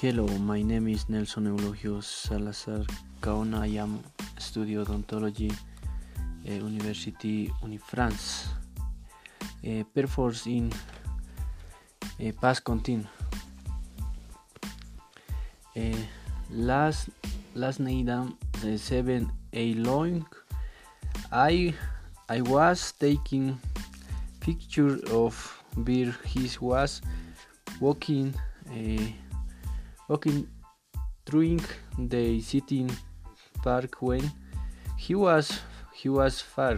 Hello, my name is Nelson Eulogio Salazar Caona. I am studio odontology uh, University Unifrance. Uh, perforce in uh, past continue. Uh, last last night the seven a long I I was taking picture of where he was walking uh, walking through the city park when he was he was far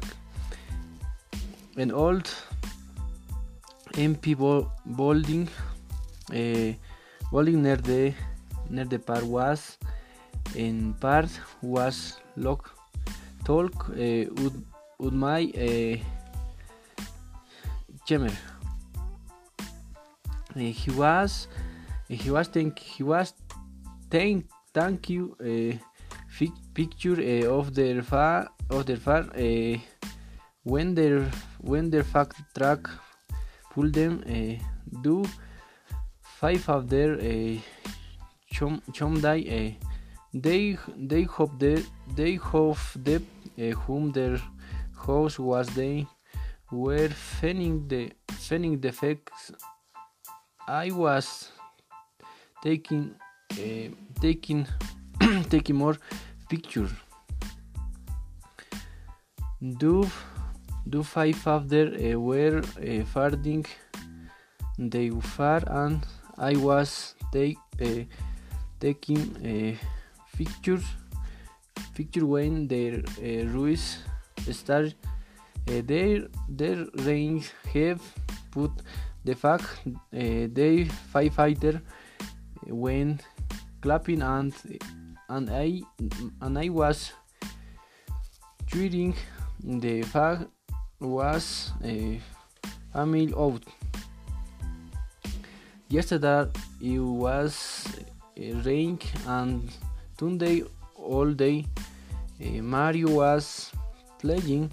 an old MP building uh, building near the near the park was in part was locked. Talk uh, would, would my uh, chamber uh, he was he was thank he was thank thank you uh, picture uh, of their far of their far when their when their fact track pull them do five of their chom chom die uh, they they hope that they hope that uh, whom their house was they were fanning the fanning the facts. I was taking uh, taking taking more pictures. do do five after uh, were uh, farding they far and I was take uh, taking uh, pictures picture when their uh, start uh, their their range have put the fact uh, they firefighter when clapping and and I and I was tweeting the fact was a family out. Yesterday it was rain and Sunday all day. Uh, Mario was playing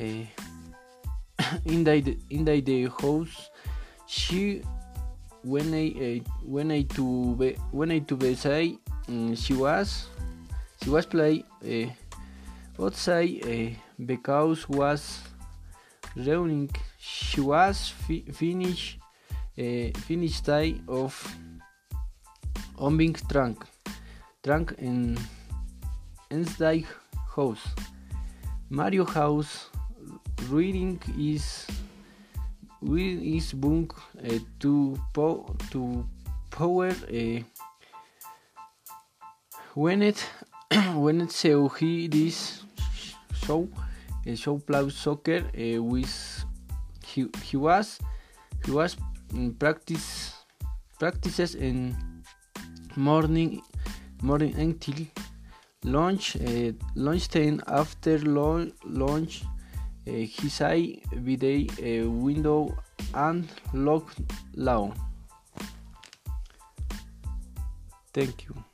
uh, in the in the house. She when I uh, when I to be, when I to be say um, she was she was play uh, outside uh, because was raining. She was fi finish uh, finished day of on being trunk drunk in inside house. Mario house reading is is book uh, to po to power uh, when it when it so he this show uh, show play soccer uh, with he he was he was in practice practices in morning morning until lunch uh, lunchtime after lunch his eye video uh, window and lock down. Thank you.